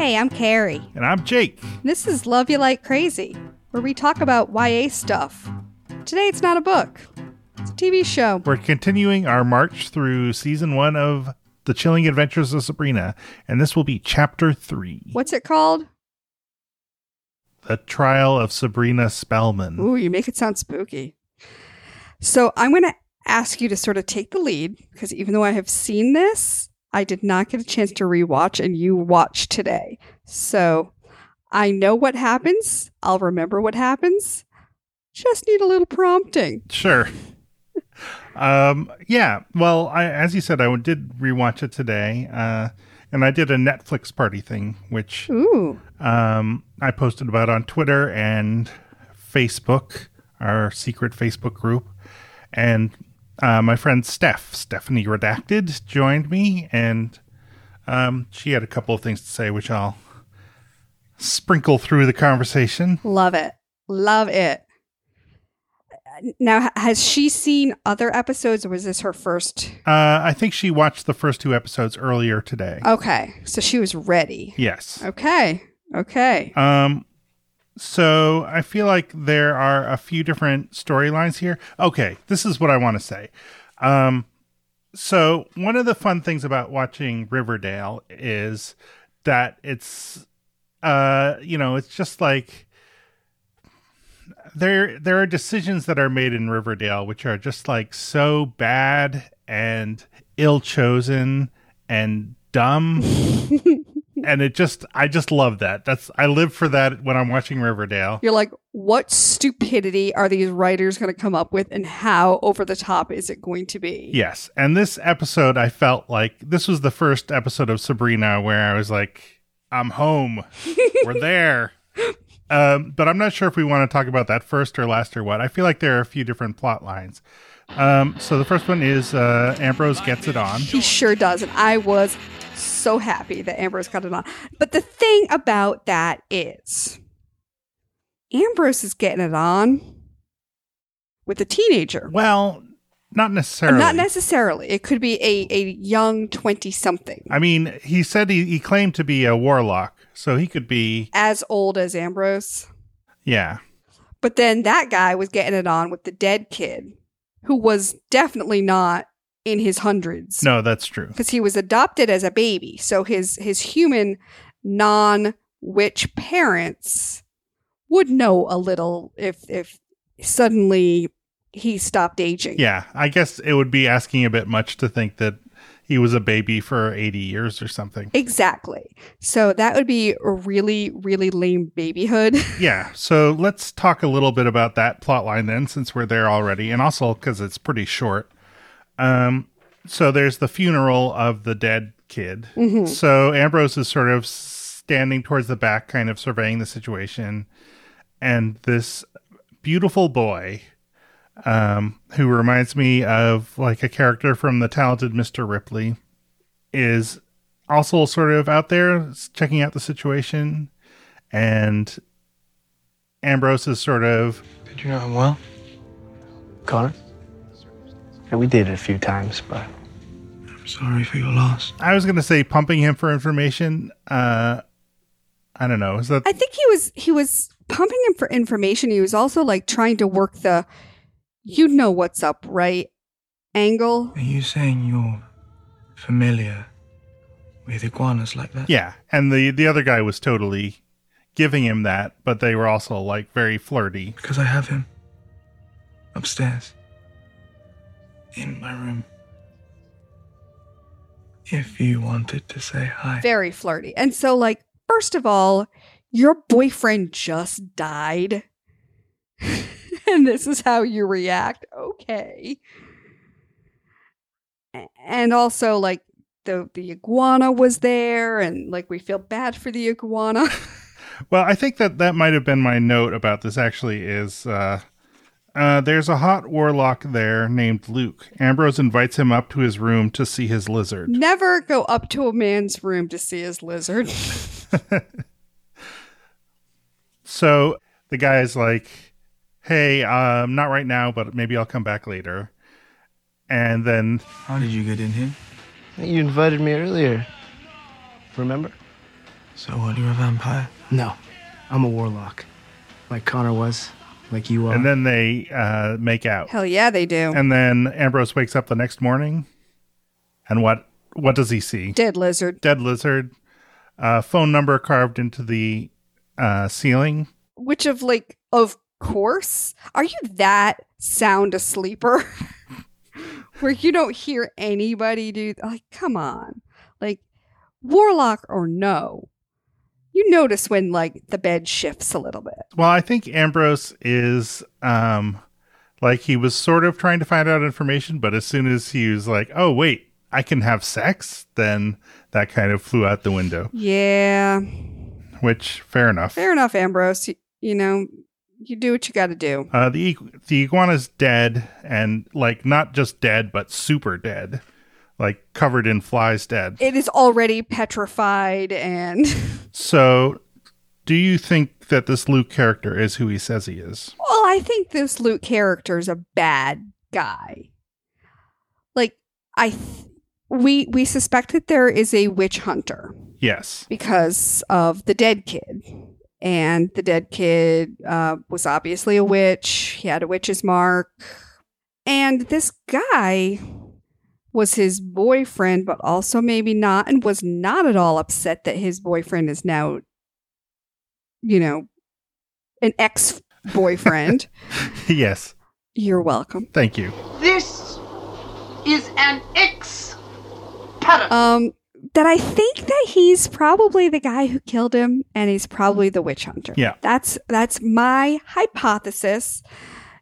Hey, I'm Carrie. And I'm Jake. This is Love You Like Crazy, where we talk about YA stuff. Today it's not a book, it's a TV show. We're continuing our march through season one of The Chilling Adventures of Sabrina, and this will be chapter three What's it called? The Trial of Sabrina Spellman. Ooh, you make it sound spooky. So I'm going to ask you to sort of take the lead because even though I have seen this, I did not get a chance to rewatch, and you watched today. So I know what happens. I'll remember what happens. Just need a little prompting. Sure. um, yeah. Well, I, as you said, I did rewatch it today, uh, and I did a Netflix party thing, which Ooh. um, I posted about on Twitter and Facebook, our secret Facebook group, and uh, my friend Steph, Stephanie Redacted, joined me, and um, she had a couple of things to say, which I'll sprinkle through the conversation. Love it. Love it. Now, has she seen other episodes or was this her first? Uh, I think she watched the first two episodes earlier today. Okay. So she was ready. Yes. Okay. Okay. Um, so I feel like there are a few different storylines here. Okay, this is what I want to say. Um, so one of the fun things about watching Riverdale is that it's, uh, you know, it's just like there there are decisions that are made in Riverdale which are just like so bad and ill chosen and dumb and it just I just love that. That's I live for that when I'm watching Riverdale. You're like, what stupidity are these writers going to come up with and how over the top is it going to be? Yes. And this episode I felt like this was the first episode of Sabrina where I was like I'm home. We're there. Um, but I'm not sure if we want to talk about that first or last or what. I feel like there are a few different plot lines. Um, so the first one is uh, Ambrose gets it on. He sure does. And I was so happy that Ambrose got it on. But the thing about that is Ambrose is getting it on with a teenager. Well, not necessarily. Not necessarily. It could be a, a young 20 something. I mean, he said he, he claimed to be a warlock, so he could be, As old as Ambrose. yeah. But then that guy was getting it on with the dead kid who was definitely not in his hundreds. No, that's true. because he was adopted as a baby. So his his human non witch parents would know a little if if suddenly he stopped aging. Yeah, I guess it would be asking a bit much to think that he was a baby for 80 years or something. Exactly. So that would be a really, really lame babyhood. Yeah, so let's talk a little bit about that plot line then, since we're there already, and also because it's pretty short. Um, so there's the funeral of the dead kid. So Ambrose is sort of standing towards the back, kind of surveying the situation, and this beautiful boy, um, who reminds me of like a character from the talented Mr. Ripley, is also sort of out there checking out the situation, and Ambrose is sort of Did you know him well? Connor? Yeah, we did it a few times, but. I'm sorry for your loss. I was gonna say pumping him for information. Uh, I don't know. Is that I think he was he was pumping him for information. He was also like trying to work the you know what's up, right? Angle. Are you saying you're familiar with iguanas like that? yeah? And the the other guy was totally giving him that, but they were also like very flirty. Because I have him upstairs in my room. If you wanted to say hi. very flirty. And so, like, first of all, your boyfriend just died. and this is how you react. Okay. And also, like, the, the iguana was there, and like, we feel bad for the iguana. Well, I think that that might have been my note about this. Actually, is uh, uh, there's a hot warlock there named Luke. Ambrose invites him up to his room to see his lizard. Never go up to a man's room to see his lizard. So the guy is like, "Hey, um, not right now, but maybe I'll come back later." And then How did you get in here? You invited me earlier. Remember? So what, you're a vampire? No, I'm a warlock. Like Connor was, like you are. And then they uh, make out. Hell yeah, they do. And then Ambrose wakes up the next morning, and what what does he see? Dead lizard. Dead lizard. Uh, phone number carved into the uh, ceiling. Which of like, of course, are you that sound a sleeper? Where you don't hear anybody do like, come on, like warlock or no, you notice when like the bed shifts a little bit. Well, I think Ambrose is um like he was sort of trying to find out information, but as soon as he was like, "Oh, wait, I can have sex," then that kind of flew out the window. Yeah, Which fair enough. fair enough, Ambrose. You, you know, you do what you got to do. Uh, the the iguana's dead, and like not just dead, but super dead, like covered in flies, dead. It is already petrified, and So, do you think that this Luke character is who he says he is? well, I think this Luke character is a bad guy. Like I, th- we we suspect that there is a witch hunter. Yes. because of the dead kid. And the dead kid uh, was obviously a witch. He had a witch's mark. And this guy was his boyfriend, but also maybe not, and was not at all upset that his boyfriend is now, you know, an ex boyfriend. yes. You're welcome. Thank you. This is an ex parrot. Um, that I think that he's probably the guy who killed him, and he's probably the witch hunter. Yeah. that's that's my hypothesis.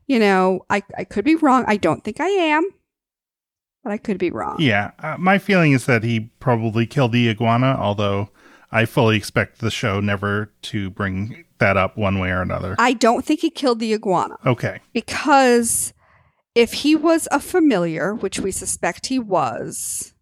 You know, I I could be wrong. I don't think I am, but I could be wrong. Yeah. Uh, my feeling is that he probably killed the iguana, although I fully expect the show never to bring that up one way or another. I don't think he killed the iguana Okay. because if he was a familiar, which we suspect he was,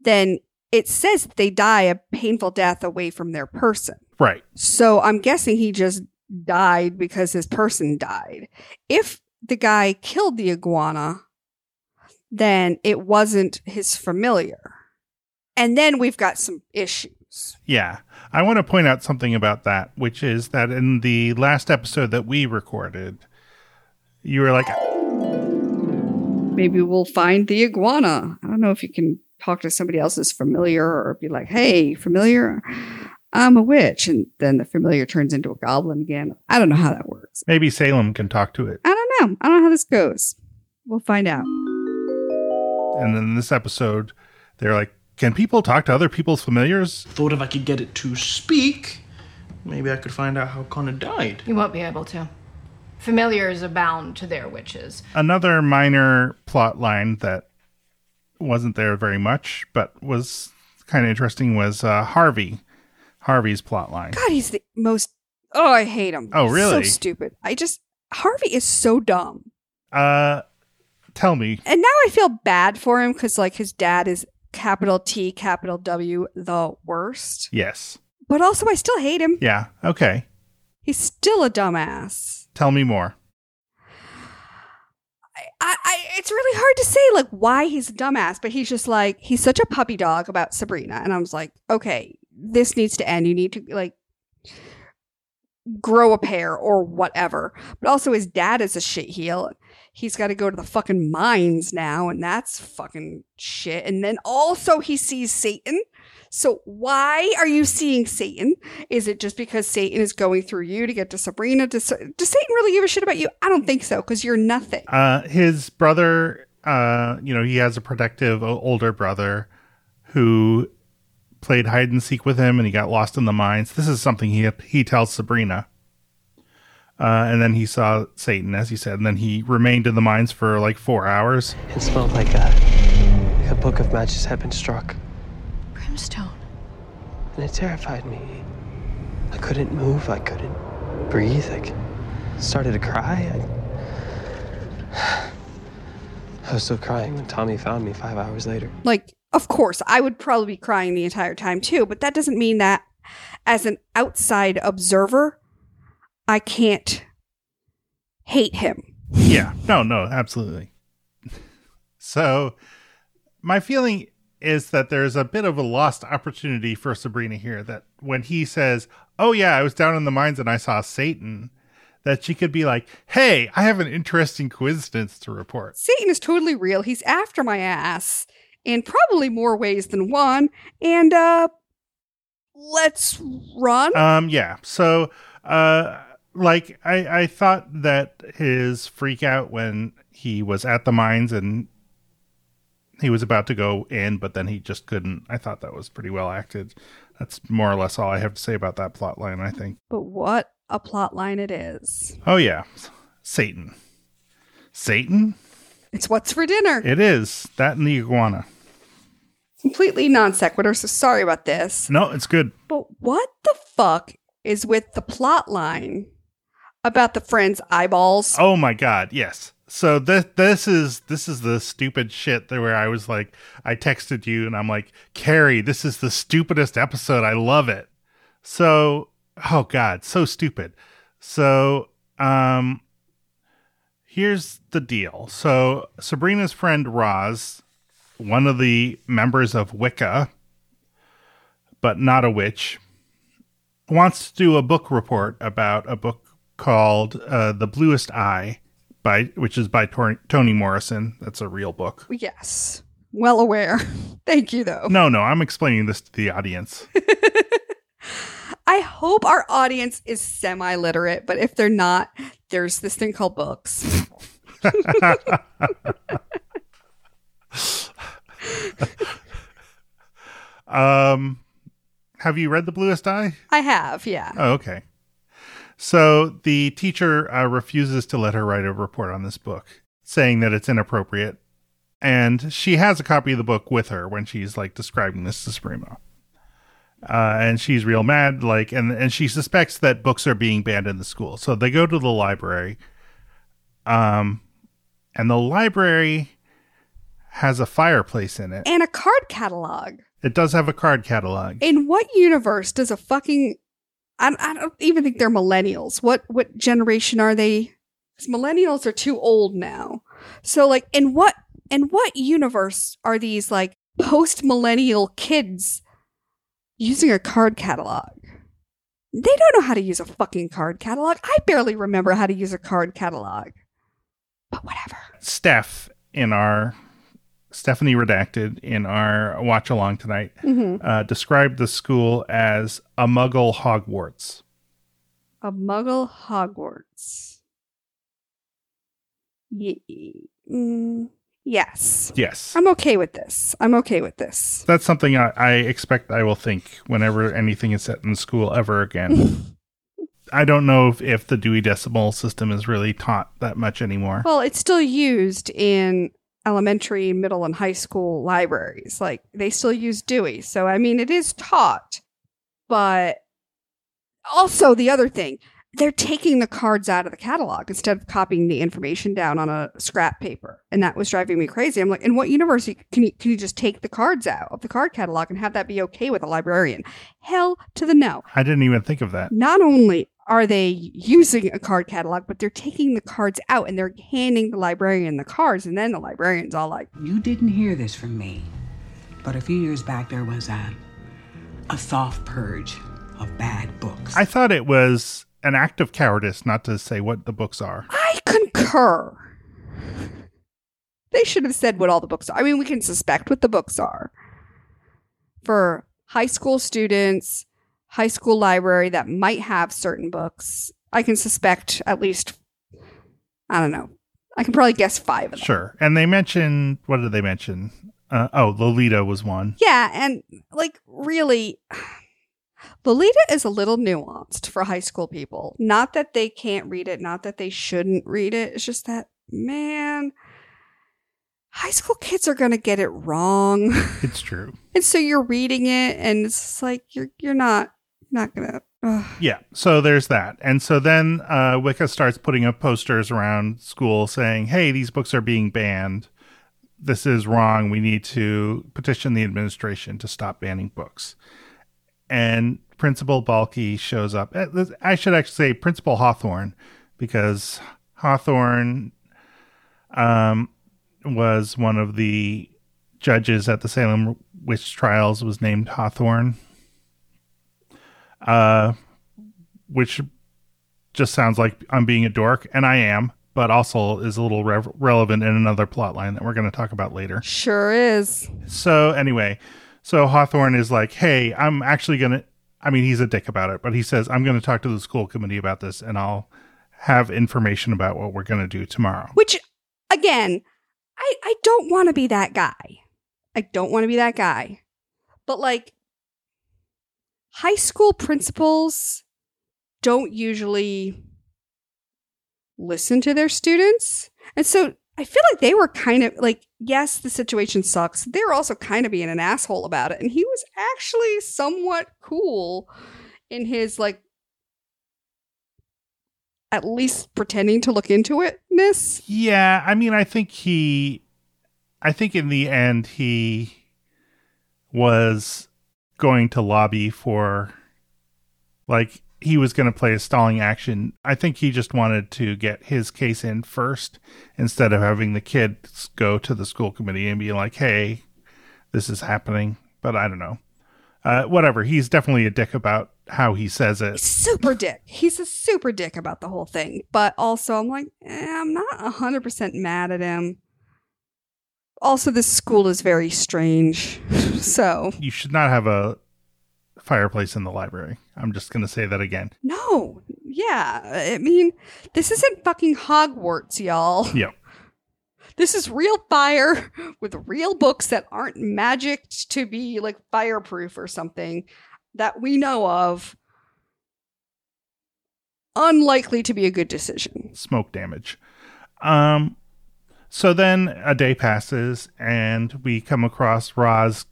then it says they die a painful death away from their person. Right. So I'm guessing he just died because his person died. If the guy killed the iguana, then it wasn't his familiar. And then we've got some issues. Yeah. I want to point out something about that, which is that in the last episode that we recorded, you were like, Maybe we'll find the iguana. I don't know if you can talk to somebody else's familiar or be like, hey, familiar, I'm a witch. And then the familiar turns into a goblin again. I don't know how that works. maybe Salem can talk to it. I don't know. I don't know how this goes. We'll find out. And then in this episode, they're like, can people talk to other people's familiars? Thought if I could get it to speak, maybe I could find out how Connor died. You won't be able to. Familiars are bound to their witches. Another minor plot line that wasn't there very much, but was kind of interesting was uh, Harvey. Harvey's plot line. God, he's the most. Oh, I hate him. Oh, really? So stupid. I just Harvey is so dumb, Uh, tell me. and now I feel bad for him because like his dad is capital T, capital W, the worst. Yes. But also, I still hate him. Yeah. Okay. He's still a dumbass. Tell me more. I, I, it's really hard to say like why he's a dumbass, but he's just like he's such a puppy dog about Sabrina, and I was like, okay, this needs to end. You need to like grow a pair or whatever. But also, his dad is a shit heel. He's got to go to the fucking mines now, and that's fucking shit. And then also, he sees Satan. So why are you seeing Satan? Is it just because Satan is going through you to get to Sabrina? Does, does Satan really give a shit about you? I don't think so, because you're nothing. Uh, his brother, uh, you know, he has a protective older brother who played hide and seek with him, and he got lost in the mines. This is something he he tells Sabrina. Uh, and then he saw Satan, as he said, and then he remained in the mines for like four hours. It smelled like a, like a book of matches had been struck, Brimstone. and it terrified me. I couldn't move. I couldn't breathe. I started to cry. I, I was still crying when Tommy found me five hours later. Like, of course, I would probably be crying the entire time too, but that doesn't mean that as an outside observer, I can't hate him. Yeah. No, no, absolutely. So my feeling is that there's a bit of a lost opportunity for Sabrina here. That when he says, "Oh yeah, I was down in the mines and I saw Satan," that she could be like, "Hey, I have an interesting coincidence to report." Satan is totally real. He's after my ass in probably more ways than one. And uh let's run. Um, yeah. So, uh, like I, I thought that his freak out when he was at the mines and he was about to go in, but then he just couldn't. I thought that was pretty well acted. That's more or less all I have to say about that plot line, I think. but what a plot line it is. Oh, yeah. Satan. Satan? It's what's for dinner. It is. That and the iguana. Completely non sequitur, so sorry about this. No, it's good. But what the fuck is with the plot line about the friend's eyeballs? Oh my god, yes. So this this is this is the stupid shit that where I was like I texted you and I'm like, Carrie, this is the stupidest episode. I love it. So oh god, so stupid. So um here's the deal. So Sabrina's friend Roz, one of the members of Wicca, but not a witch, wants to do a book report about a book called uh, The Bluest Eye, by which is by Tor- Toni Morrison. That's a real book. Yes. Well aware. Thank you, though. No, no, I'm explaining this to the audience. I hope our audience is semi literate, but if they're not, there's this thing called books. um, have you read The Bluest Eye? I have, yeah. Oh, okay. So the teacher uh, refuses to let her write a report on this book, saying that it's inappropriate. And she has a copy of the book with her when she's like describing this to Supremo. Uh, and she's real mad, like, and and she suspects that books are being banned in the school. So they go to the library, um, and the library has a fireplace in it. And a card catalog. It does have a card catalog. In what universe does a fucking I, I don't even think they're millennials. What what generation are they? Because millennials are too old now. So like in what in what universe are these like post millennial kids using a card catalog? They don't know how to use a fucking card catalog. I barely remember how to use a card catalog. But whatever. Steph in our Stephanie redacted in our watch along tonight uh, described the school as a Muggle Hogwarts. A Muggle Hogwarts. Ye- mm, yes. Yes, I'm okay with this. I'm okay with this. that's something I, I expect I will think whenever anything is set in school ever again. I don't know if, if the Dewey Decimal System is really taught that much anymore. Well, it's still used in elementary, middle, and high school libraries. Like they still use Dewey. So, I mean, it is taught. But also, the other thing, they're taking the cards out of the catalog instead of copying the information down on a scrap paper. And that was driving me crazy. I'm like, in what university can you, can you just take the cards out of the card catalog and have that be okay with a librarian? Hell to the no. I didn't even think of that. not only are they using a card catalog, but they're taking the cards out and they're handing the librarian the cards, and then the librarian's all like, You didn't hear this from me, but a few years back there was a, a soft purge of bad books. I thought it was an act of cowardice not to say what the books are. I concur. They should have said what all the books are. I mean, we can suspect what the books are. For high school students, high school library that might have certain books, I can suspect at least, I don't know, I can probably guess five of them. Sure. And they mentioned, what did they mention? Uh, oh, Lolita was one. Yeah, and like really Lolita is a little nuanced for high school people. Not that they can't read it, not that they shouldn't read it. It's just that man high school kids are going to get it wrong. It's true. and so you're reading it and it's like you're you're not not going to Yeah, so there's that. And so then uh, Wicca starts putting up posters around school saying, hey, these books are being banned. This is wrong. We need to petition the administration to stop banning books. And Principal Balky shows up. Uh, I should actually say Principal Hawthorne because Hawthorne um, was one of the judges at the Salem witch trials was named Hawthorne. Uh, which just sounds like I'm being a dork, and I am, but also is a little rev relevant in another plot line that we're going to talk about later. Sure is. So anyway, so Hawthorne is like, "Hey, I'm actually going to." I mean, he's a dick about it, but he says, "I'm going to talk to the school committee about this, and I'll have information about what we're going to do tomorrow." Which, again, I, I don't want to be that guy. I don't want to be that guy. But like, high school principals don't usually listen to their students. And so I feel like they were kind of like, yes, the situation sucks. They're also kind of being an asshole about it. And he was actually somewhat cool in his like at least pretending to look into it ness. Yeah, I mean, I think he, I think in the end he was going to lobby for, like, he was going to play a stalling action. I think he just wanted to get his case in first instead of having the kids go to the school committee and be like, hey, this is happening. But I don't know. Uh, whatever. He's definitely a dick about how he says it. super dick. He's a super dick about the whole thing. But also, I'm like, eh, I'm not 100% mad at him. Also, this school is very strange. so, You should not have a fireplace in the library. I'm just going to say that again. no. Yeah. I mean, this isn't fucking Hogwarts, y'all. Yeah. This is real fire with real books that aren't magicked to be like fireproof or something that we know of. Unlikely to be a good decision. smoke damage. Um, so then a day passes, and we come across Roz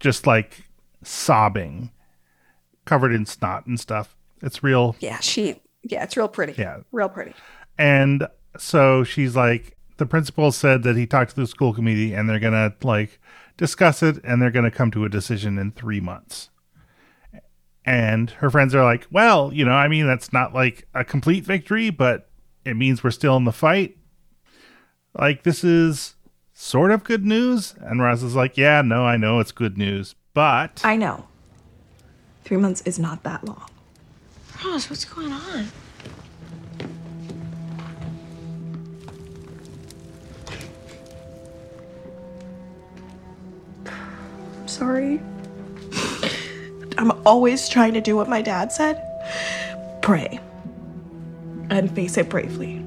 just like sobbing, covered in snot and stuff. It's real. Yeah, she. Yeah, it's real pretty. Yeah. real pretty. And so she's like, the principal said that he talked to the school committee, and they're gonna like discuss it, and they're gonna come to a decision in three months. And her friends are like, well, you know, I mean, that's not like a complete victory, but it means we're still in the fight. Like, this is sort of good news. And Roz is like, yeah, no, I know it's good news, but I know. Three months is not that long. Roz, what's going on? I'm sorry. I'm always trying to do what my dad said pray and face it bravely.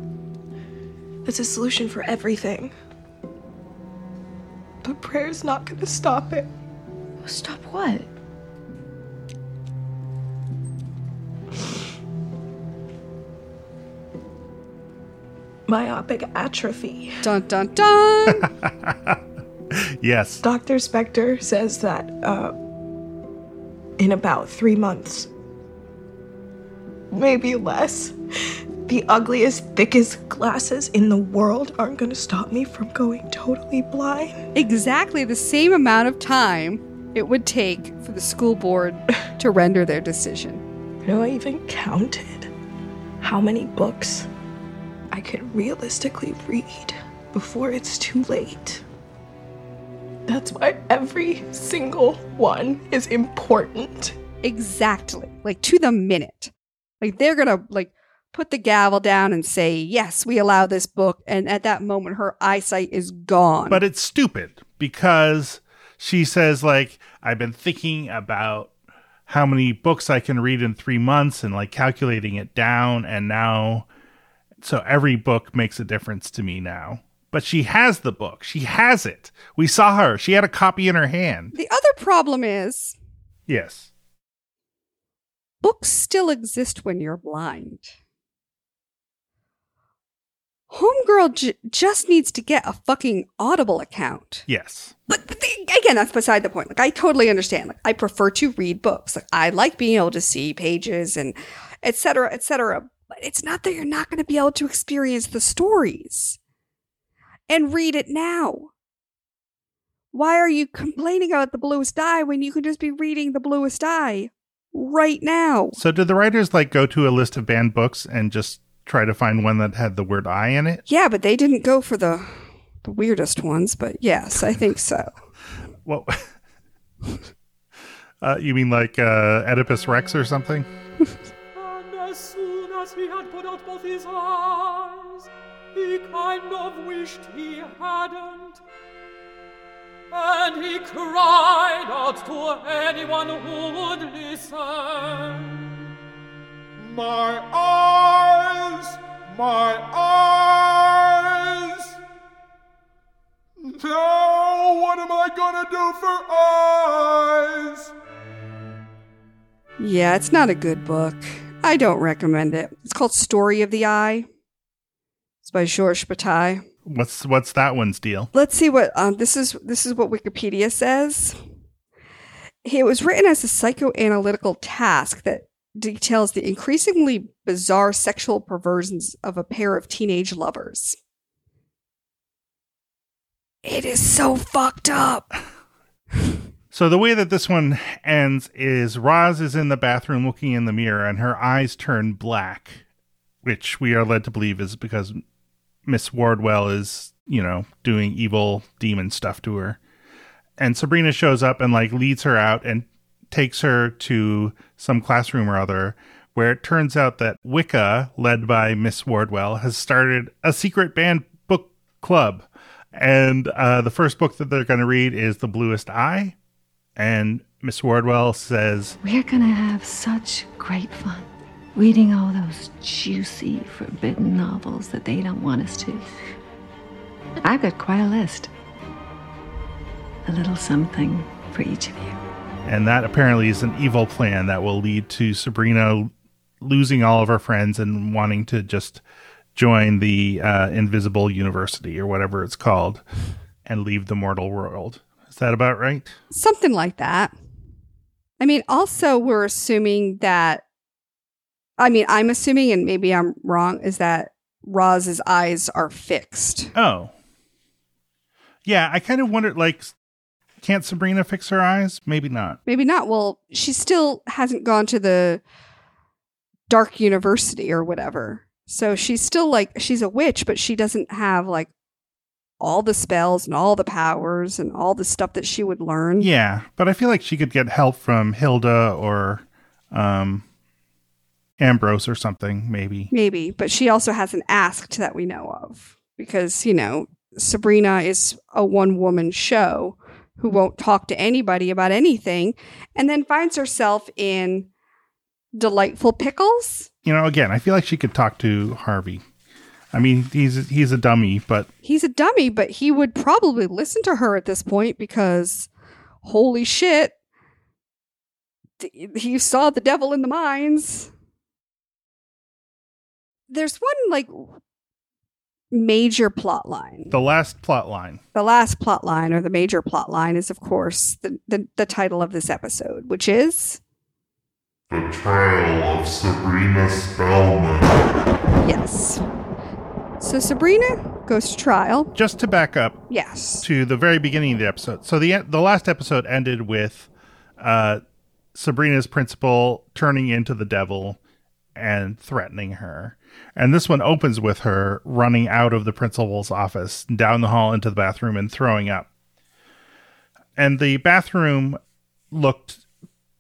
That's a solution for everything. But prayer's not gonna stop it. Stop what? Myopic atrophy. Dun dun dun. yes, Dr. Spector says that uh, in about three months, maybe less, the ugliest, thickest glasses in the world aren't gonna stop me from going totally blind. exactly the same amount of time it would take for the school board to render their decision. You know, I even counted how many books I could realistically read before it's too late. That's why every single one is important. Exactly. Like to the minute. Like they're going to like put the gavel down and say, "Yes, we allow this book." And at that moment her eyesight is gone. but it's stupid because she says like I've been thinking about how many books I can read in 3 months and like calculating it down and now so every book makes a difference to me now. But she has the book. She has it. We saw her. She had a copy in her hand. the other problem is Yes. books still exist when you're blind. Homegirl j- just needs to get a fucking Audible account. Yes. But but the- again, that's beside the point. Like, I totally understand. Like, I prefer to read books. Like, I like being able to see pages and et cetera, et cetera. But it's not that you're not going to be able to experience the stories and read it now. Why are you complaining about the bluest eye when you can just be reading the bluest eye right now? So did the writers like go to a list of banned books and just try to find one that had the word I in it? Yeah, but they didn't go for the the weirdest ones. But yes, I think so. What? uh, you mean like uh, Oedipus Rex or something? And as soon as he had put out both his eyes, he kind of wished he hadn't. And he cried out to anyone who would listen. My eyes! My eyes! Now, what am I gonna do for eyes? Yeah, it's not a good book. I don't recommend it. It's called Story of the Eye. It's by Georges Bataille. What's what's that one's deal? Let's see what um, this is. This is what Wikipedia says. It was written as a psychoanalytical task that details the increasingly bizarre sexual perversions of a pair of teenage lovers. It is so fucked up. So the way that this one ends is Roz is in the bathroom looking in the mirror and her eyes turn black, which we are led to believe is because Miss Wardwell is, you know, doing evil demon stuff to her. And Sabrina shows up and like leads her out and takes her to some classroom or other where it turns out that Wicca, led by Miss Wardwell, has started a secret banned book club. And uh, the first book that they're going to read is The Bluest Eye. And Miss Wardwell says, We're gonna have such great fun reading all those juicy, forbidden novels that they don't want us to. I've got quite a list. A little something for each of you. And that apparently is an evil plan that will lead to Sabrina losing all of her friends and wanting to just join the uh, invisible university or whatever it's called and leave the mortal world. Is that about right? Something like that. I mean, also, we're assuming that. I mean, I'm assuming, and maybe I'm wrong, is that Roz's eyes are fixed. Oh. Yeah, I kind of wondered like can't Sabrina fix her eyes? Maybe not. Maybe not. Well, she still hasn't gone to the dark university or whatever. So she's still like, she's a witch, but she doesn't have like all the spells and all the powers and all the stuff that she would learn. Yeah, but I feel like she could get help from Hilda or um Ambrose or something, maybe. Maybe, but she also hasn't asked that we know of because, you know, Sabrina is a one woman show who won't talk to anybody about anything and then finds herself in delightful pickles. You know, again, I feel like she could talk to Harvey. I mean, he's he's a dummy, but He's a dummy, but he would probably listen to her at this point because holy shit, he saw the devil in the mines. There's one like major plot line. the last plot line. The last plot line or the major plot line is of course the, the, the title of this episode, which is The Trial of Sabrina Spellman. yes. So Sabrina goes to trial. Just to back up Yes. to the very beginning of the episode. So the the last episode ended with uh, Sabrina's principal turning into the devil and threatening her. And this one opens with her running out of the principal's office, down the hall into the bathroom, and throwing up. And the bathroom looked.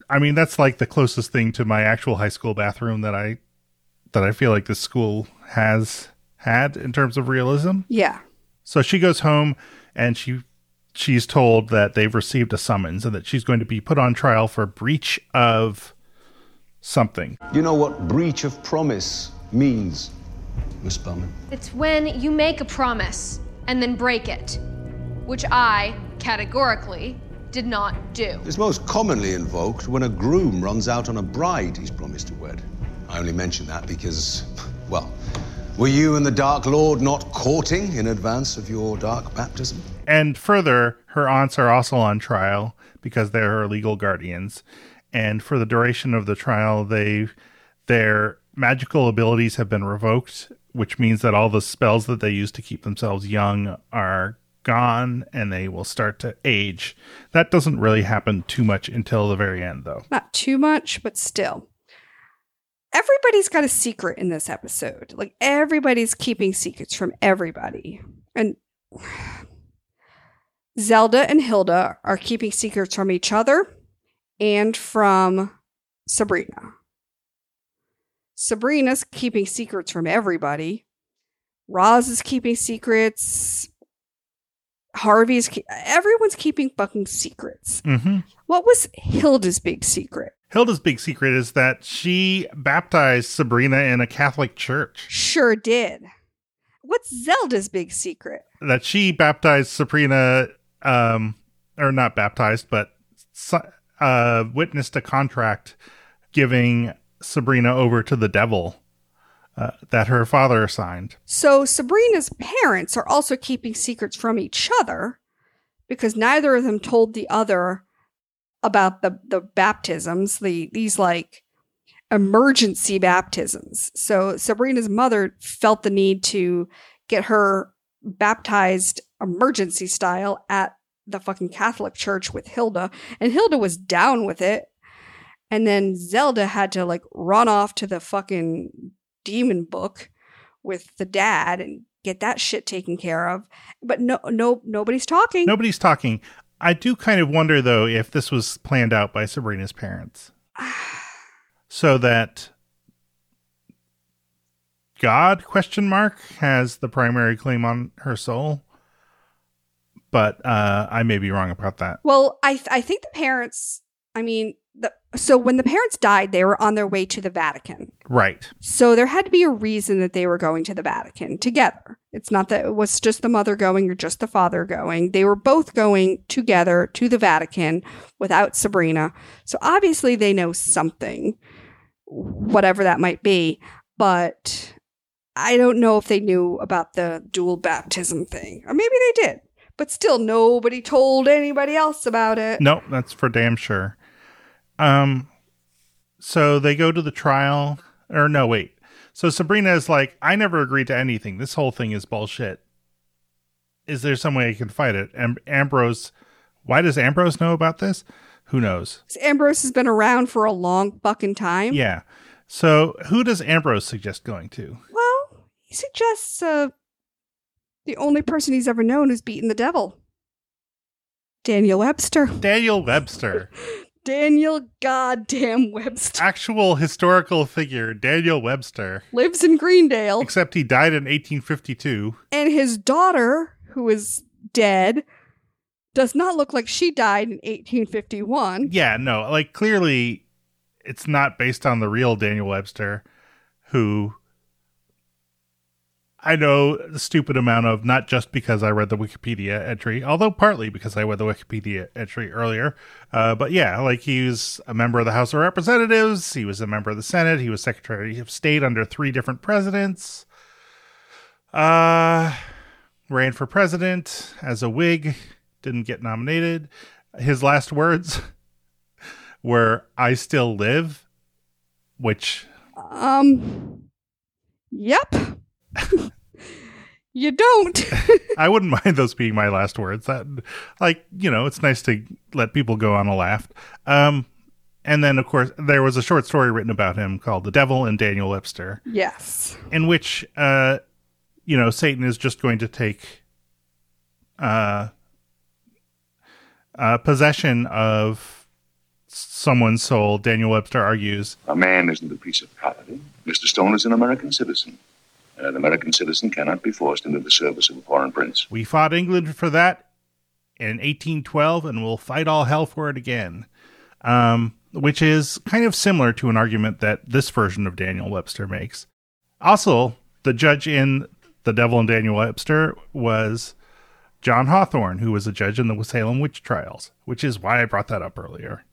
I mean, that's like the closest thing to my actual high school bathroom that I that I feel like this school has had in terms of realism. Yeah. So she goes home and she she's told that they've received a summons and that she's going to be put on trial for breach of something. You know what breach of promise means, Miss Spellman? It's when you make a promise and then break it, which I, categorically, did not do. It's most commonly invoked when a groom runs out on a bride he's promised to wed. I only mention that because, well, were you and the Dark Lord not courting in advance of your dark baptism? And further, her aunts are also on trial because they're her legal guardians. And for the duration of the trial, they their magical abilities have been revoked, which means that all the spells that they use to keep themselves young are gone and they will start to age. That doesn't really happen too much until the very end though. Not too much, but still. Everybody's got a secret in this episode. Like everybody's keeping secrets from everybody. And Zelda and Hilda are keeping secrets from each other and from Sabrina. Sabrina's keeping secrets from everybody. Roz is keeping secrets. Harvey's ke- everyone's keeping fucking secrets. hmm What was Hilda's big secret? Hilda's big secret is that she baptized Sabrina in a Catholic church. Sure did. What's Zelda's big secret? That she baptized Sabrina, um, or not baptized, but uh, witnessed a contract giving Sabrina over to the devil uh, that her father signed. So Sabrina's parents are also keeping secrets from each other because neither of them told the other about the the baptisms, the these like emergency baptisms. So Sabrina's mother felt the need to get her baptized emergency style at the fucking Catholic church with Hilda, and Hilda was down with it. And then Zelda had to like run off to the fucking demon book with the dad and get that shit taken care of. But no no nobody's talking. Nobody's talking. I do kind of wonder though if this was planned out by Sabrina's parents. so that God question mark has the primary claim on her soul. But uh I may be wrong about that. Well, I th- I think the parents. I mean, so when the parents died, they were on their way to the Vatican. Right. So there had to be a reason that they were going to the Vatican together. It's not that it was just the mother going or just the father going. They were both going together to the Vatican without Sabrina. So obviously they know something, whatever that might be. But I don't know if they knew about the dual baptism thing. Or maybe they did. But still, nobody told anybody else about it. Nope, that's for damn sure. Um, so they go to the trial, or no, wait. So Sabrina is like, I never agreed to anything. This whole thing is bullshit. Is there some way I can fight it? And Ambrose, why does Ambrose know about this? Who knows? Ambrose has been around for a long fucking time. Yeah. So who does Ambrose suggest going to? Well, he suggests uh, the only person he's ever known who's beaten the devil. Daniel Webster. Daniel Webster. Daniel goddamn Webster. Actual historical figure, Daniel Webster. Lives in Greendale. Except he died in 1852. And his daughter, who is dead, does not look like she died in 1851. Yeah, no, like clearly it's not based on the real Daniel Webster, who I know the stupid amount of, not just because I read the Wikipedia entry, although partly because I read the Wikipedia entry earlier. Uh, but yeah, like he was a member of the House of Representatives, he was a member of the Senate, he was Secretary of State under three different presidents. Uh, ran for president as a Whig, didn't get nominated. His last words were, I still live, which Um, yep. you don't. I wouldn't mind those being my last words. That, like, you know, it's nice to let people go on a laugh. Um, and then, of course, there was a short story written about him called "The Devil and Daniel Webster," yes. in which, uh, you know, Satan is just going to take, uh, uh, possession of someone's soul. Daniel Webster argues. A man isn't a piece of property. Mr. Stone is an American citizen. And an American citizen cannot be forced into the service of a foreign prince. We fought England for that in 1812, and we'll fight all hell for it again. Um, which is kind of similar to an argument that this version of Daniel Webster makes. Also, the judge in The Devil and Daniel Webster was John Hawthorne, who was a judge in the Salem witch trials, which is why I brought that up earlier.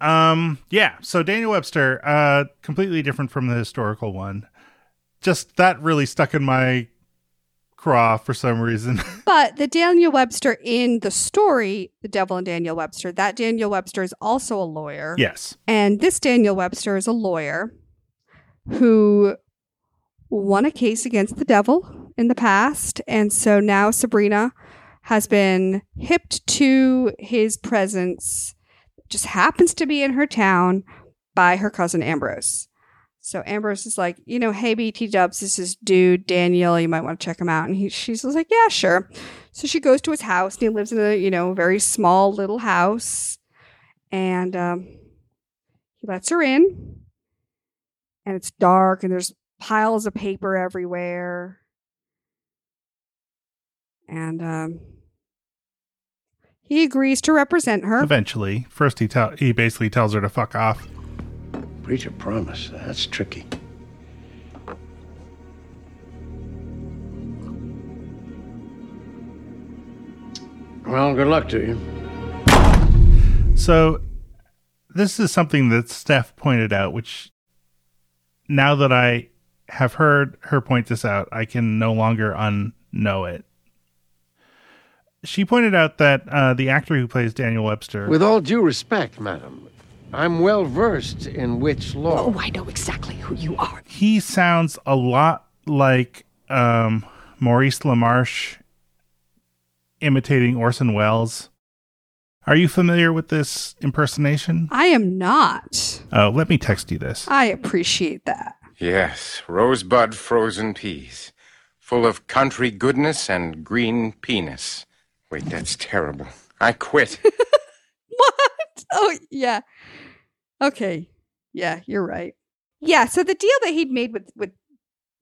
Um, yeah, so Daniel Webster, uh, completely different from the historical one. Just that really stuck in my craw for some reason. But the Daniel Webster in the story, The Devil and Daniel Webster, that Daniel Webster is also a lawyer. yes. And this Daniel Webster is a lawyer who won a case against the devil in the past. And so now Sabrina has been hipped to his presence, just happens to be in her town by her cousin Ambrose. So Ambrose is like, you know, hey BT Dubs, this is dude Daniel. You might want to check him out. And he, she's like, yeah, sure. So she goes to his house. And he lives in a you know very small little house, and um, he lets her in. And it's dark, and there's piles of paper everywhere. And um, he agrees to represent her. Eventually, first he tell he basically tells her to fuck off. Breach of promise. That's tricky. Well, good luck to you. So, this is something that Steph pointed out, which now that I have heard her point this out, I can no longer unknow it. She pointed out that uh, the actor who plays Daniel Webster. With all due respect, madam, I'm well versed in witch law. Oh, I know exactly who you are. he sounds a lot like um, Maurice LaMarche imitating Orson Welles. Are you familiar with this impersonation? I am not. Oh, let me text you this. I appreciate that. Yes, rosebud frozen peas, full of country goodness and green penis. Wait, that's terrible. I quit. what? Oh, yeah. Okay. Yeah, you're right. Yeah, so the deal that he'd made with with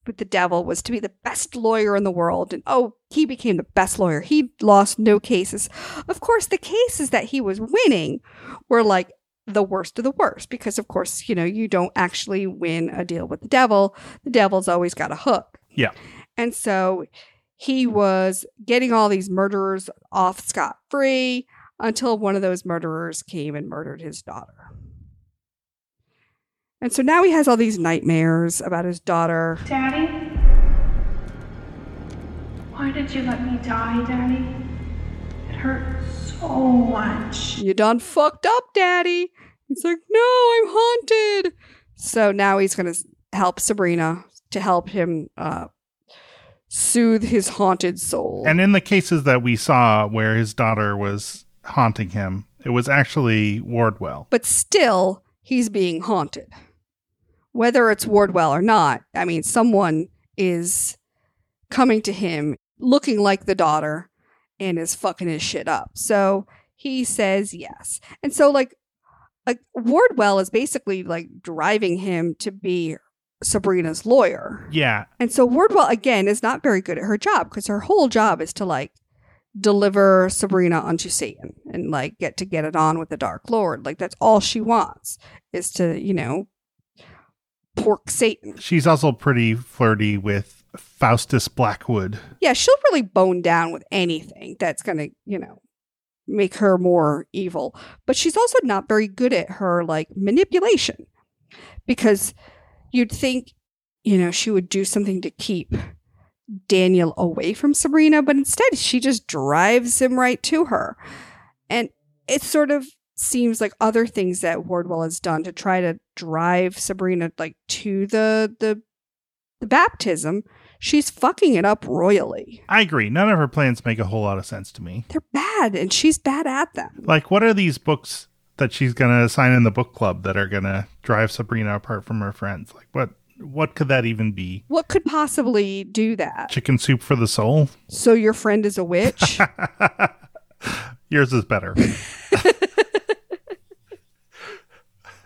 with the devil was to be the best lawyer in the world and oh, he became the best lawyer. He lost no cases. Of course, the cases that he was winning were like the worst of the worst because of course, you know, you don't actually win a deal with the devil. The devil's always got a hook. Yeah. And so he was getting all these murderers off scot free until one of those murderers came and murdered his daughter. And so now he has all these nightmares about his daughter. Daddy? Why did you let me die, Daddy? It hurt so much. You done fucked up, Daddy. He's like, no, I'm haunted. So now he's going to help Sabrina to help him uh, soothe his haunted soul. And in the cases that we saw where his daughter was haunting him, it was actually Wardwell. but still, he's being haunted. Whether it's Wardwell or not, I mean, someone is coming to him looking like the daughter and is fucking his shit up. So he says yes. And so, like, like Wardwell is basically like driving him to be Sabrina's lawyer. Yeah. And so Wardwell again is not very good at her job because her whole job is to like deliver Sabrina unto Satan and like get to get it on with the Dark Lord. Like that's all she wants is to, you know, pork Satan. She's also pretty flirty with Faustus Blackwood. Yeah, she'll really bone down with anything that's going to, you know, make her more evil. But she's also not very good at her like manipulation because you'd think, you know, she would do something to keep Daniel away from Sabrina, but instead she just drives him right to her. And it sort of seems like other things that Wardwell has done to try to drive Sabrina like to the the the baptism, she's fucking it up royally. I agree. None of her plans make a whole lot of sense to me. They're bad and she's bad at them. Like, what are these books that she's going to assign in the book club that are going to drive Sabrina apart from her friends? Like, what? What could that even be? What could possibly do that? Chicken soup for the soul? So your friend is a witch? Yours is better.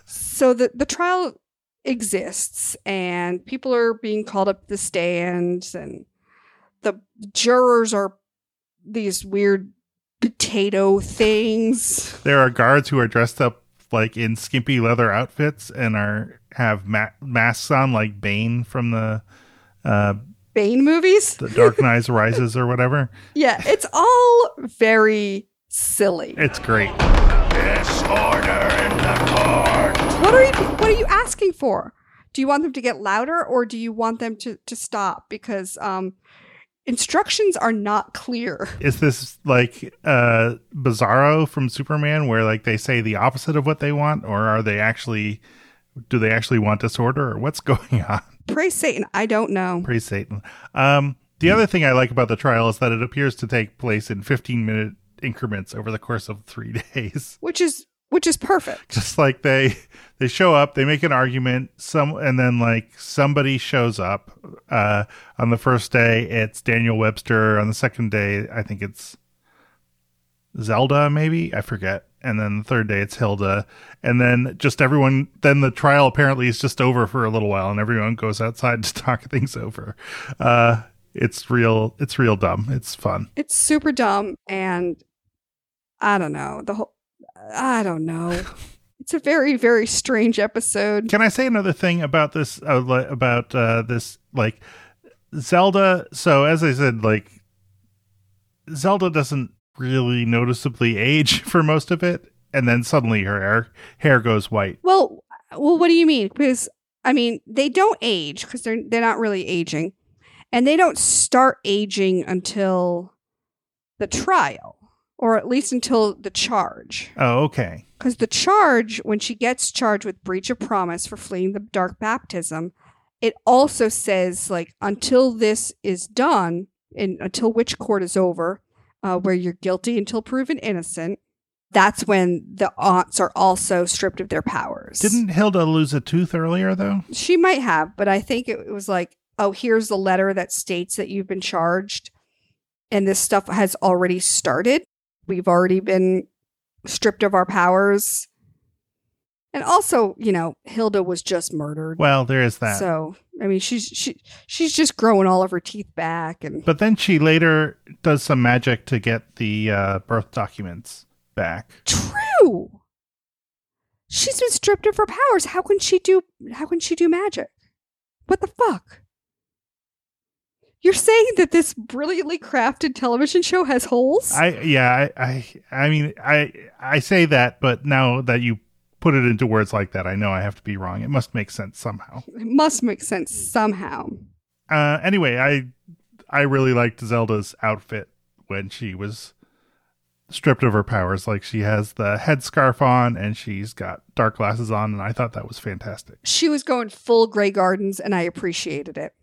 so the the trial exists and people are being called up to the stands and the jurors are these weird potato things. there are guards who are dressed up like in skimpy leather outfits and are have ma- masks on like Bane from the uh Bane movies? the Dark Knight Rises or whatever. Yeah, it's all very silly. It's great. Disorder in the court. What are you what are you asking for? Do you want them to get louder or do you want them to to stop because um instructions are not clear. Is this like uh Bizarro from Superman where like they say the opposite of what they want or are they actually do they actually want disorder or what's going on? Praise Satan, I don't know. Praise Satan. Um the other thing I like about the trial is that it appears to take place in 15 minute increments over the course of 3 days. Which is which is perfect. just like they they show up they make an argument some and then like somebody shows up uh on the first day it's daniel webster on the second day i think it's zelda maybe i forget and then the third day it's hilda and then just everyone then the trial apparently is just over for a little while and everyone goes outside to talk things over uh it's real it's real dumb it's fun It's super dumb and I don't know. The whole I don't know. It's a very very strange episode. Can I say another thing about this? Uh, about uh, this, like Zelda. So as I said, like Zelda doesn't really noticeably age for most of it, and then suddenly her hair hair goes white. Well, well, what do you mean? Because I mean, they don't age because they're they're not really aging, and they don't start aging until the trial, or at least until the charge. Oh, okay. Because the charge, when she gets charged with breach of promise for fleeing the dark baptism, it also says like until this is done, and until which court is over, uh, where you're guilty until proven innocent. That's when the aunts are also stripped of their powers. Didn't Hilda lose a tooth earlier though? She might have, but I think it was like, oh, here's the letter that states that you've been charged, and this stuff has already started. We've already been stripped of our powers. And also, you know, Hilda was just murdered. Well, there is that. So, I mean, she's she she's just growing all of her teeth back and But then she later does some magic to get the uh, birth documents back. True. She's been stripped of her powers. How can she do how can she do magic? What the fuck? You're saying that this brilliantly crafted television show has holes? I yeah, I I, I mean I I say that, but now that you put it into words like that, I know I have to be wrong. It must make sense somehow. It must make sense somehow. Uh, anyway, I I really liked Zelda's outfit when she was stripped of her powers. Like she has the headscarf on and she's got dark glasses on, and I thought that was fantastic. She was going full Grey Gardens, and I appreciated it.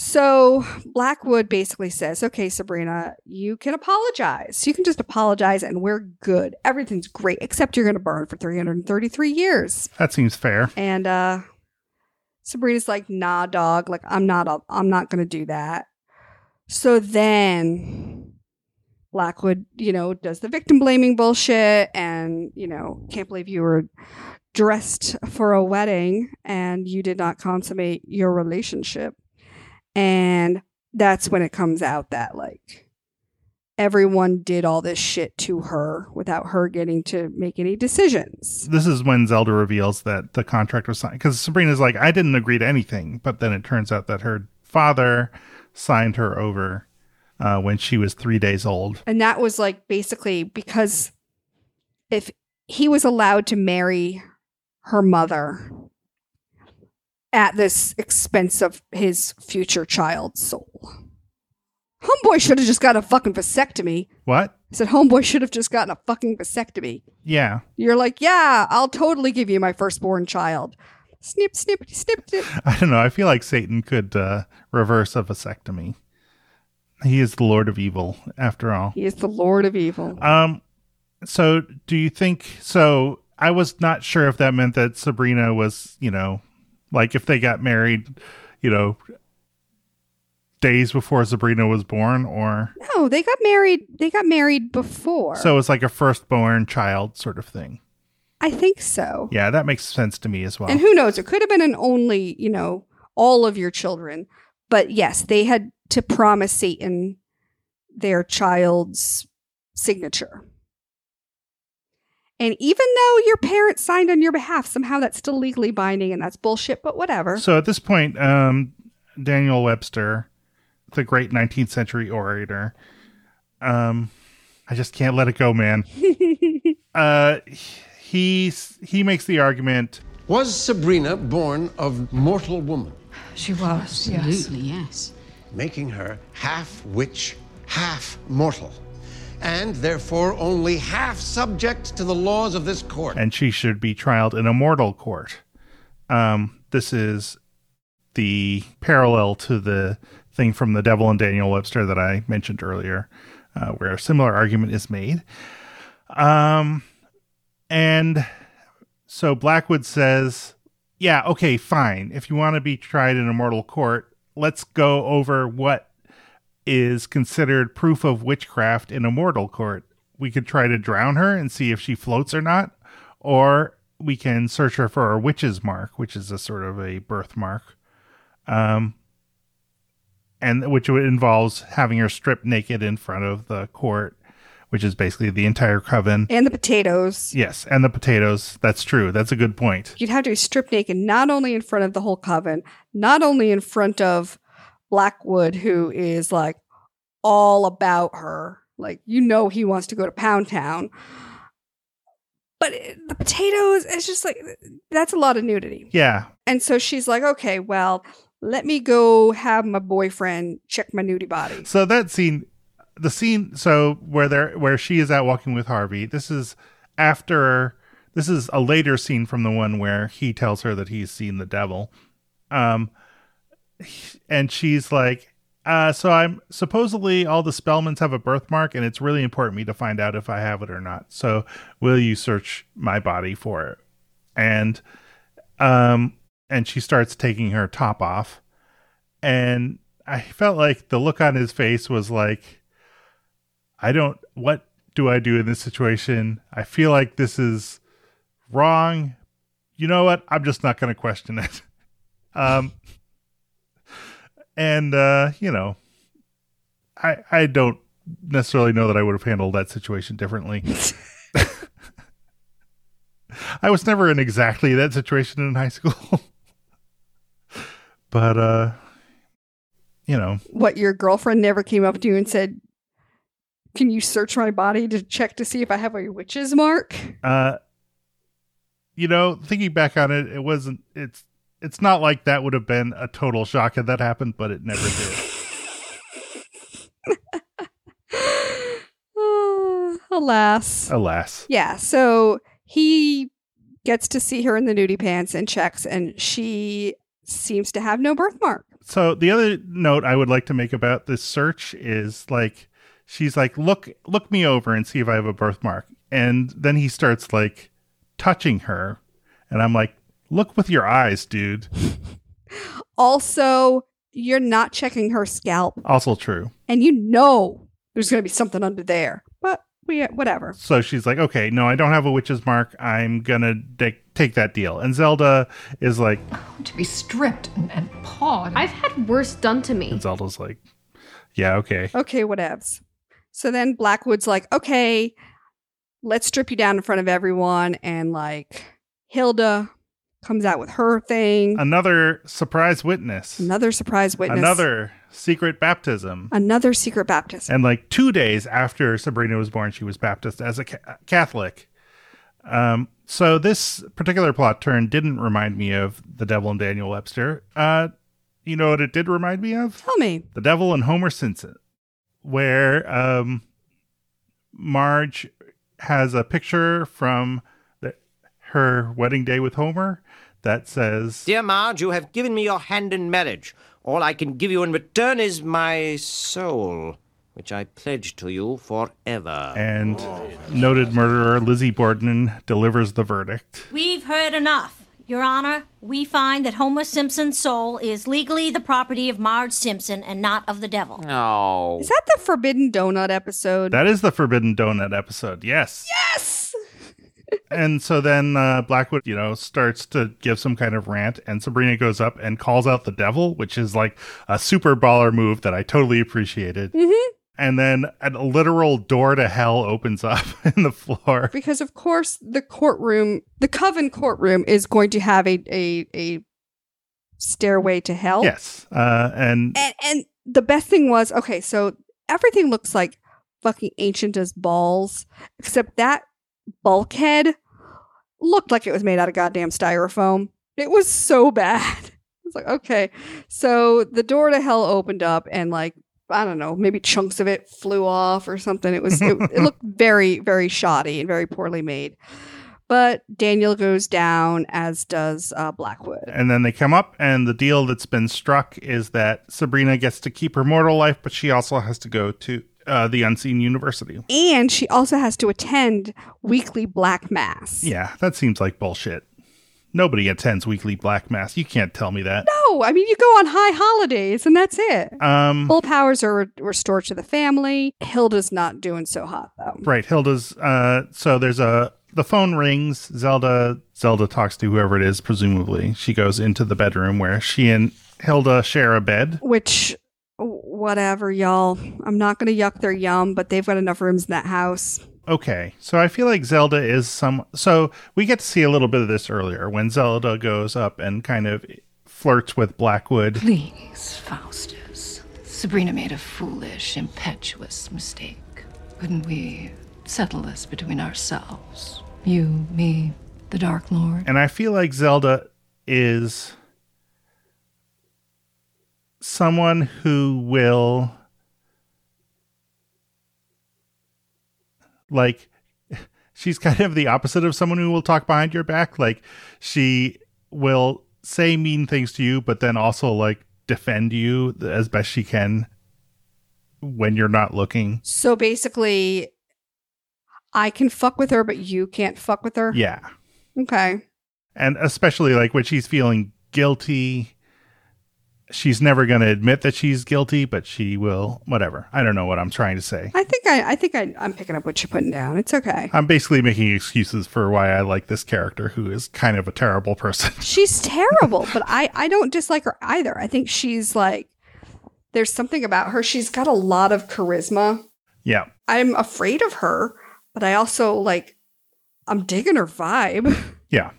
So Blackwood basically says, okay, Sabrina, you can apologize. You can just apologize and we're good. Everything's great, except you're going to burn for 333 years. That seems fair. And uh Sabrina's like, nah, dog. Like, I'm not, a, I'm not going to do that. So then Blackwood, you know, does the victim blaming bullshit and, you know, can't believe you were dressed for a wedding and you did not consummate your relationship. And that's when it comes out that like everyone did all this shit to her without her getting to make any decisions. This is when Zelda reveals that the contract was signed because Sabrina's like, I didn't agree to anything, but then it turns out that her father signed her over uh, when she was three days old. And that was like basically because if he was allowed to marry her mother at this expense of his future child's soul. Homeboy should have just got a fucking vasectomy. What? I said, Homeboy should have just gotten a fucking vasectomy. Yeah. You're like, yeah, I'll totally give you my firstborn child. Snip, snip, snip, snip. I don't know. I feel like Satan could uh, reverse a vasectomy. He is the Lord of Evil, after all. He is the Lord of Evil. Um, so do you think? So I was not sure if that meant that Sabrina was, you know, like if they got married, you know, days before Sabrina was born, or No, they got married. They got married before. so it's like a firstborn child sort of thing. I think so. Yeah, that makes sense to me as well. And who knows? It could have been an only, you know, all of your children. But yes, they had to promise Satan their child's signature. And even though your parents signed on your behalf, somehow that's still legally binding and that's bullshit, but whatever. So at this point, um, Daniel Webster, the great 19th century orator, um, I just can't let it go, man. uh, he's he makes the argument. Was Sabrina born of mortal woman? She was, Absolutely, yes. Making her half witch, half mortal, and therefore only half subject to the laws of this court. and she should be trialed in a mortal court. Um, this is the parallel to the thing from the Devil and Daniel Webster that I mentioned earlier, uh, where a similar argument is made. Um, And so Blackwood says, Yeah, okay, fine. If you want to be tried in a mortal court, let's go over what is considered proof of witchcraft in a mortal court. We could try to drown her and see if she floats or not, or we can search her for a witch's mark, which is a sort of a birthmark. Um, and which involves having her stripped naked in front of the court, which is basically the entire coven. And the potatoes. Yes, and the potatoes. That's true. That's a good point. You'd have to be stripped naked, not only in front of the whole coven, not only in front of Blackwood, who is like all about her. Like, you know, he wants to go to Pound Town. But it- the potatoes, it's just like, that's a lot of nudity. Yeah. And so she's like, okay, well, let me go have my boyfriend check my nudie body. So that scene, the scene, so where they're where she is out walking with Harvey. This is after. This is a later scene from the one where he tells her that he's seen the devil. Um, and she's like, uh, so I'm supposedly all the Spellmans have a birthmark, and it's really important me to find out if I have it or not. So will you search my body for it? And um, and she starts taking her top off, and I felt like the look on his face was like, I don't. What do I do in this situation? I feel like this is wrong. You know what? I'm just not going to question it. Um, and uh, you know, I I don't necessarily know that I would have handled that situation differently. I was never in exactly that situation in high school. but uh you know, What, your girlfriend never came up to you and said, can you search my body to check to see if I have a witch's mark? uh you know, thinking back on it, it wasn't it's it's not like that would have been a total shock had that happened, but it never did. Alas. Alas. Yeah, so he gets to see her in the nudie pants and checks, and she seems to have no birthmark. So the other note I would like to make about this search is like she's like, look look me over and see if I have a birthmark. And then he starts like touching her. And I'm like, look with your eyes, dude. Also, you're not checking her scalp, Also true. and you know there's going to be something under there. But we, whatever. So she's like, okay, no, I don't have a witch's mark. I'm gonna de- take that deal. And Zelda is like, To be stripped and, and pawed. I've had worse done to me. and Zelda's like, yeah, okay. Okay, whatevs. So then Blackwood's like, okay, let's strip you down in front of everyone. And like Hilda comes out with her thing. Another surprise witness. Another surprise witness. Another secret baptism. Another secret baptism. And like two days after Sabrina was born, she was baptized as a ca- Catholic. Um, so this particular plot turn didn't remind me of The Devil and Daniel Webster. Uh, you know what it did remind me of? Tell me. The Devil and Homer Simpson, where um, Marge has a picture from the, her wedding day with Homer that says, Dear Marge, you have given me your hand in marriage. All I can give you in return is my soul, which I pledge to you forever. and noted murderer Lizzie Borden delivers the verdict. We've heard enough. Your Honor, we find that Homer Simpson's soul is legally the property of Marge Simpson and not of the devil. Oh. Is that the Forbidden Donut episode? That is the Forbidden Donut episode. Yes. yes. And so then uh, Blackwood, you know, starts to give some kind of rant, and Sabrina goes up and calls out the devil, which is like a super baller move that I totally appreciated. Mm-hmm. And then a literal door to hell opens up in the floor. Because of course the courtroom, the Coven courtroom, is going to have a a, a stairway to hell. Yes. Uh, and And and the best thing was okay, so everything looks like fucking ancient as balls, except that bulkhead looked like it was made out of goddamn styrofoam. It was so bad. It's like, okay. So the door to hell opened up and like I don't know, maybe chunks of it flew off or something. It was it, it looked very very shoddy and very poorly made. But Daniel goes down as does uh, Blackwood. and then they come up, and the deal that's been struck is that Sabrina gets to keep her mortal life, but she also has to go to uh, the Unseen University. And she also has to attend weekly black mass. Yeah, that seems like bullshit. Nobody attends weekly black mass. You can't tell me that. No, I mean you go on high holidays and that's it. Um, Full powers are re- restored to the family. Hilda's not doing so hot though. Right, Hilda's. Uh, so there's a the phone rings. Zelda Zelda talks to whoever it is. Presumably, she goes into the bedroom where she and Hilda share a bed. Which, whatever, y'all. I'm not gonna yuck their yum, but they've got enough rooms in that house. Okay, so I feel like Zelda is some. So we get to see a little bit of this earlier when Zelda goes up and kind of flirts with Blackwood. Please, Faustus. Sabrina made a foolish, impetuous mistake. Couldn't we settle this between ourselves? You, me, the Dark Lord? And I feel like Zelda is someone who will like she's kind of the opposite of someone who will talk behind your back like she will say mean things to you but then also like defend you as best she can when you're not looking So basically, I can fuck with her, but you can't fuck with her. yeah Okay. and especially like when she's feeling guilty she's never going to admit that she's guilty but she will whatever i don't know what i'm trying to say I think I, I think I, I'm picking up what you're putting down. It's okay. i'm basically making excuses for why i like this character who is kind of a terrible person She's terrible, but I, I don't dislike her either. I think she's like, there's something about her. She's got a lot of charisma. yeah I'm afraid of her, but I also like, I'm digging her vibe. yeah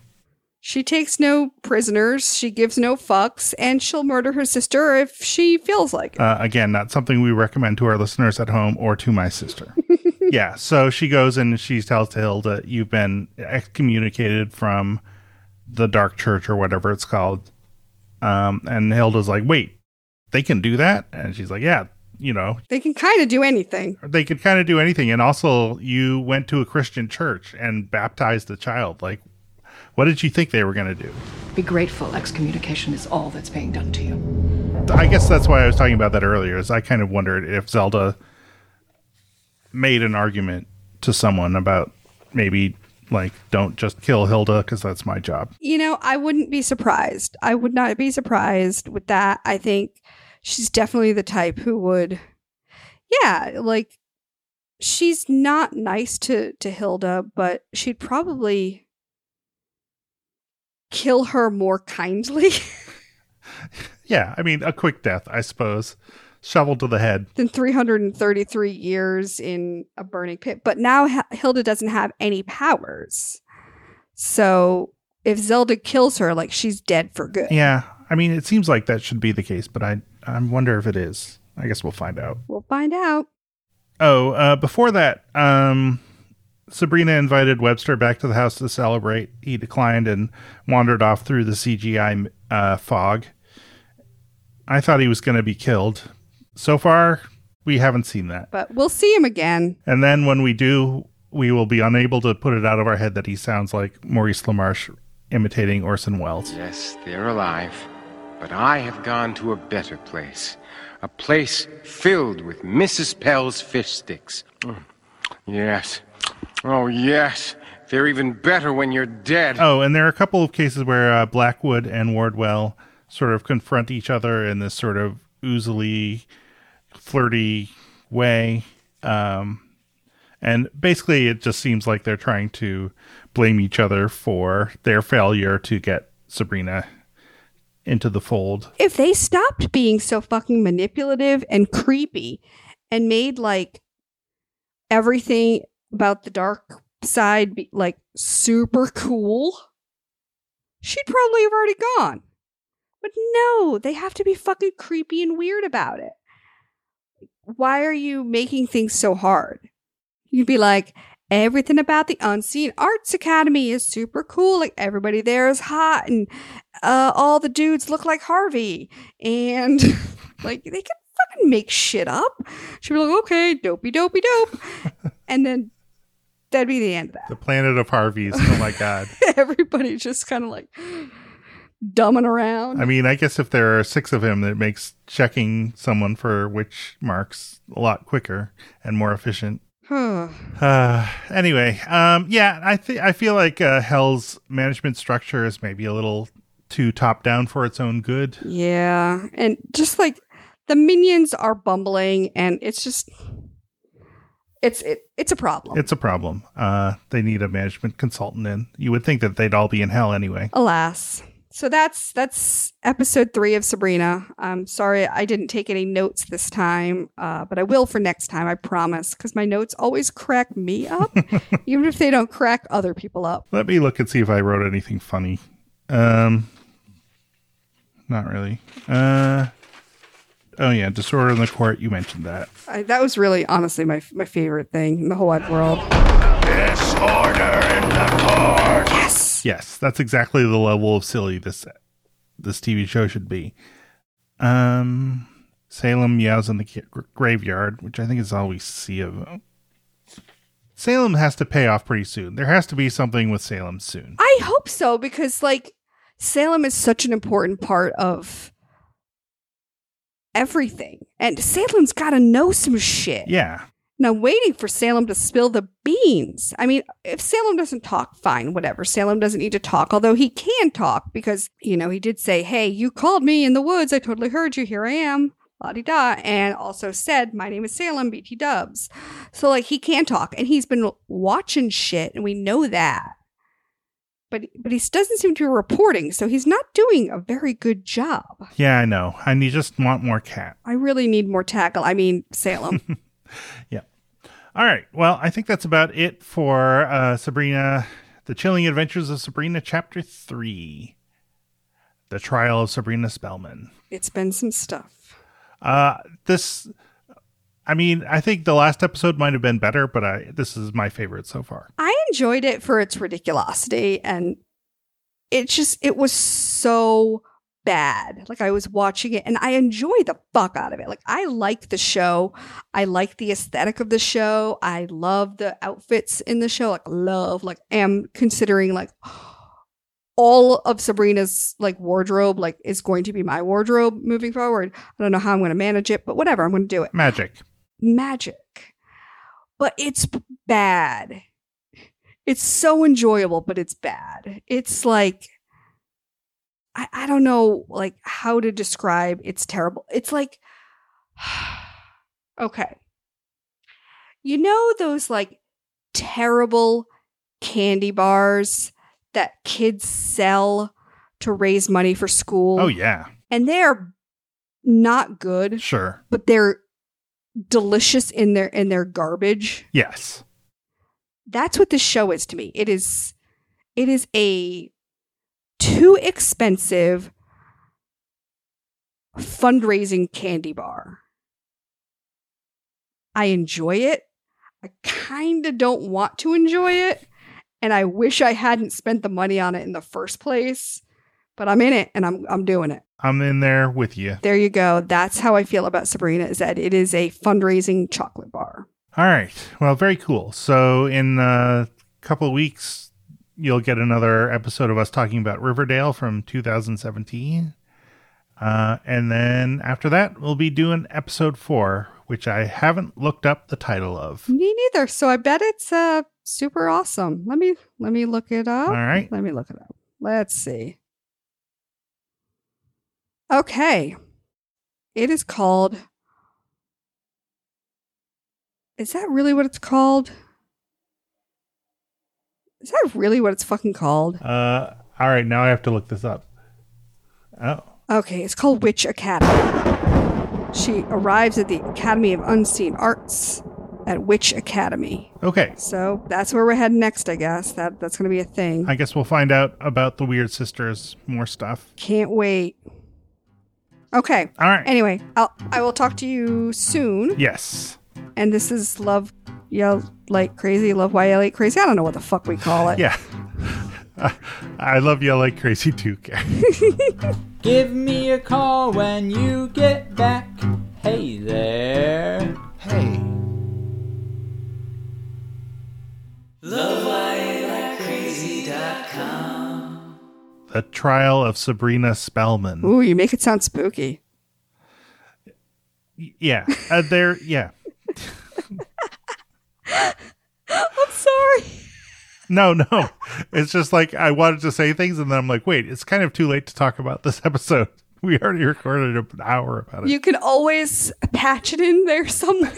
She takes no prisoners, she gives no fucks, and she'll murder her sister if she feels like it. uh, again not something we recommend to our listeners at home or to my sister. Yeah so she goes and she tells hilda you've been excommunicated from the dark church or whatever it's called. Um, and hilda's like wait they can do that? And she's like yeah you know. They can kind of do anything. they could kind of do anything. And also you went to a christian church and baptized a child. Like what did you think they were going to do Be grateful excommunication is all that's being done to you. i guess that's why i was talking about that earlier is i kind of wondered if zelda made an argument to someone about maybe like don't just kill hilda because that's my job You know, I wouldn't be surprised. I would not be surprised with that. I think she's definitely the type who would, yeah, like she's not nice to to Hilda, but she'd probably kill her more kindly yeah i mean a quick death i suppose shovel to the head than 333 years in a burning pit. But now Hilda doesn't have any powers. So if Zelda kills her, like she's dead for good. yeah i mean it seems like that should be the case but i i wonder if it is i guess we'll find out We'll find out. Oh, uh, before that, um, Sabrina invited Webster back to the house to celebrate. He declined and wandered off through the CGI uh, fog. I thought he was going to be killed. So far, we haven't seen that. But we'll see him again. And then when we do, we will be unable to put it out of our head that he sounds like Maurice LaMarche imitating Orson Welles. Yes, they're alive. But I have gone to a better place. A place filled with Mrs. Paul's fish sticks. Mm. Yes. Oh, yes. They're even better when you're dead. Oh, and there are a couple of cases where uh, Blackwood and Wardwell sort of confront each other in this sort of oozily, flirty way. Um, and basically, it just seems like they're trying to blame each other for their failure to get Sabrina into the fold. If they stopped being so fucking manipulative and creepy and made like everything about the dark side be like super cool, she'd probably have already gone. But no, they have to be fucking creepy and weird about it. Why are you making things so hard? You'd be like, everything about the Unseen Arts Academy is super cool. Like everybody there is hot, and uh, all the dudes look like Harvey, and like they can fucking make shit up. She'd be like, okay, dopey, dopey, dope, and then that'd be the end of that. The planet of Harveys. Oh my God. Everybody just kind of like dumbing around. I mean, I guess if there are six of him, that makes checking someone for witch marks a lot quicker and more efficient. Uh, anyway, um, yeah, I think I feel like uh, Hell's management structure is maybe a little too top down for its own good. Yeah, and just like the minions are bumbling, and it's just it's it, it's a problem. It's a problem. Uh, they need a management consultant in. You would think that they'd all be in hell anyway. Alas. So that's that's episode three of Sabrina. I'm sorry I didn't take any notes this time, uh, but I will for next time. I promise, because my notes always crack me up, even if they don't crack other people up. Let me look and see if I wrote anything funny. Um, not really. Uh, oh yeah, disorder in the court. You mentioned that. I, that was really, honestly, my my favorite thing in the whole wide world. Disorder in the court. Yes. Yes, that's exactly the level of silly this this TV show should be. Um, Salem yells in the ki- graveyard, which I think is all we see of. them. Salem has to pay off pretty soon. There has to be something with Salem soon. I hope so because like Salem is such an important part of everything. And Salem's got to know some shit. Yeah. And I'm waiting for Salem to spill the beans. I mean, if Salem doesn't talk, fine, whatever. Salem doesn't need to talk, although he can talk because, you know, he did say, Hey, you called me in the woods. I totally heard you. Here I am. La di da. And also said, My name is Salem, BT dubs. So, like, he can talk and he's been watching shit, and we know that. But, but he doesn't seem to be reporting, so he's not doing a very good job. Yeah, I know. And you just want more cat. I really need more tackle. I mean, Salem. Yeah. All right. Well, I think that's about it for uh, Sabrina, The Chilling Adventures of Sabrina, Chapter 3 The Trial of Sabrina Spellman. it's been some stuff. Uh, this, I mean, I think the last episode might have been better, but I this is my favorite so far. I enjoyed it for its ridiculosity and it just it was so bad. Like I was watching it and I enjoy the fuck out of it. Like I like the show. I like the aesthetic of the show. I love the outfits in the show. Like love like am considering like all of Sabrina's like wardrobe like is going to be my wardrobe moving forward. I don't know how I'm going to manage it, but whatever, I'm going to do it Magic. Magic. But it's bad. It's so enjoyable, but it's bad. It's like I, I don't know like how to describe it's terrible. It's like okay. You know those like terrible candy bars that kids sell to raise money for school? Oh, yeah. And they're not good Sure. but they're delicious in their in their garbage. Yes. That's what this show is to me. It is it is a too expensive fundraising candy bar. I enjoy it. I kind of don't want to enjoy it, and I wish I hadn't spent the money on it in the first place, but I'm in it and I'm I'm doing it. I'm in there with you. There you go. That's how I feel about Sabrina is that it is a fundraising chocolate bar. All right. Well, very cool. So, in a couple of weeks, you'll get another episode of us talking about Riverdale from 2017. Uh, and then after that, we'll be doing episode four, which I haven't looked up the title of. Me neither. So I bet it's uh super awesome. Let me let me look it up. All right. Let me look it up. Let's see. Okay. It is called Is that really what it's called? Is that really what it's fucking called? Uh, all right. Now I have to look this up. Oh. Okay, it's called Witch Academy. She arrives at the Academy of Unseen Arts at Witch Academy. Okay. So that's where we're heading next, I guess. That that's gonna be a thing. I guess we'll find out about the Weird Sisters, more stuff. Can't wait. Okay. All right. Anyway, I'll I will talk to you soon. Yes. And this is Love Yell Like Crazy, Love Why Yell Like Crazy. I don't know what the fuck we call it. Yeah. I love you like crazy too, Karen. Give me a call when you get back. Hey there. Hey. The Trial of Sabrina Spellman. Ooh, you make it sound spooky. Yeah, uh, there. Yeah, I'm sorry. no, no. It's just like I wanted to say things, and then I'm like, wait, it's kind of too late to talk about this episode. We already recorded an hour about it. You can always patch it in there somewhere.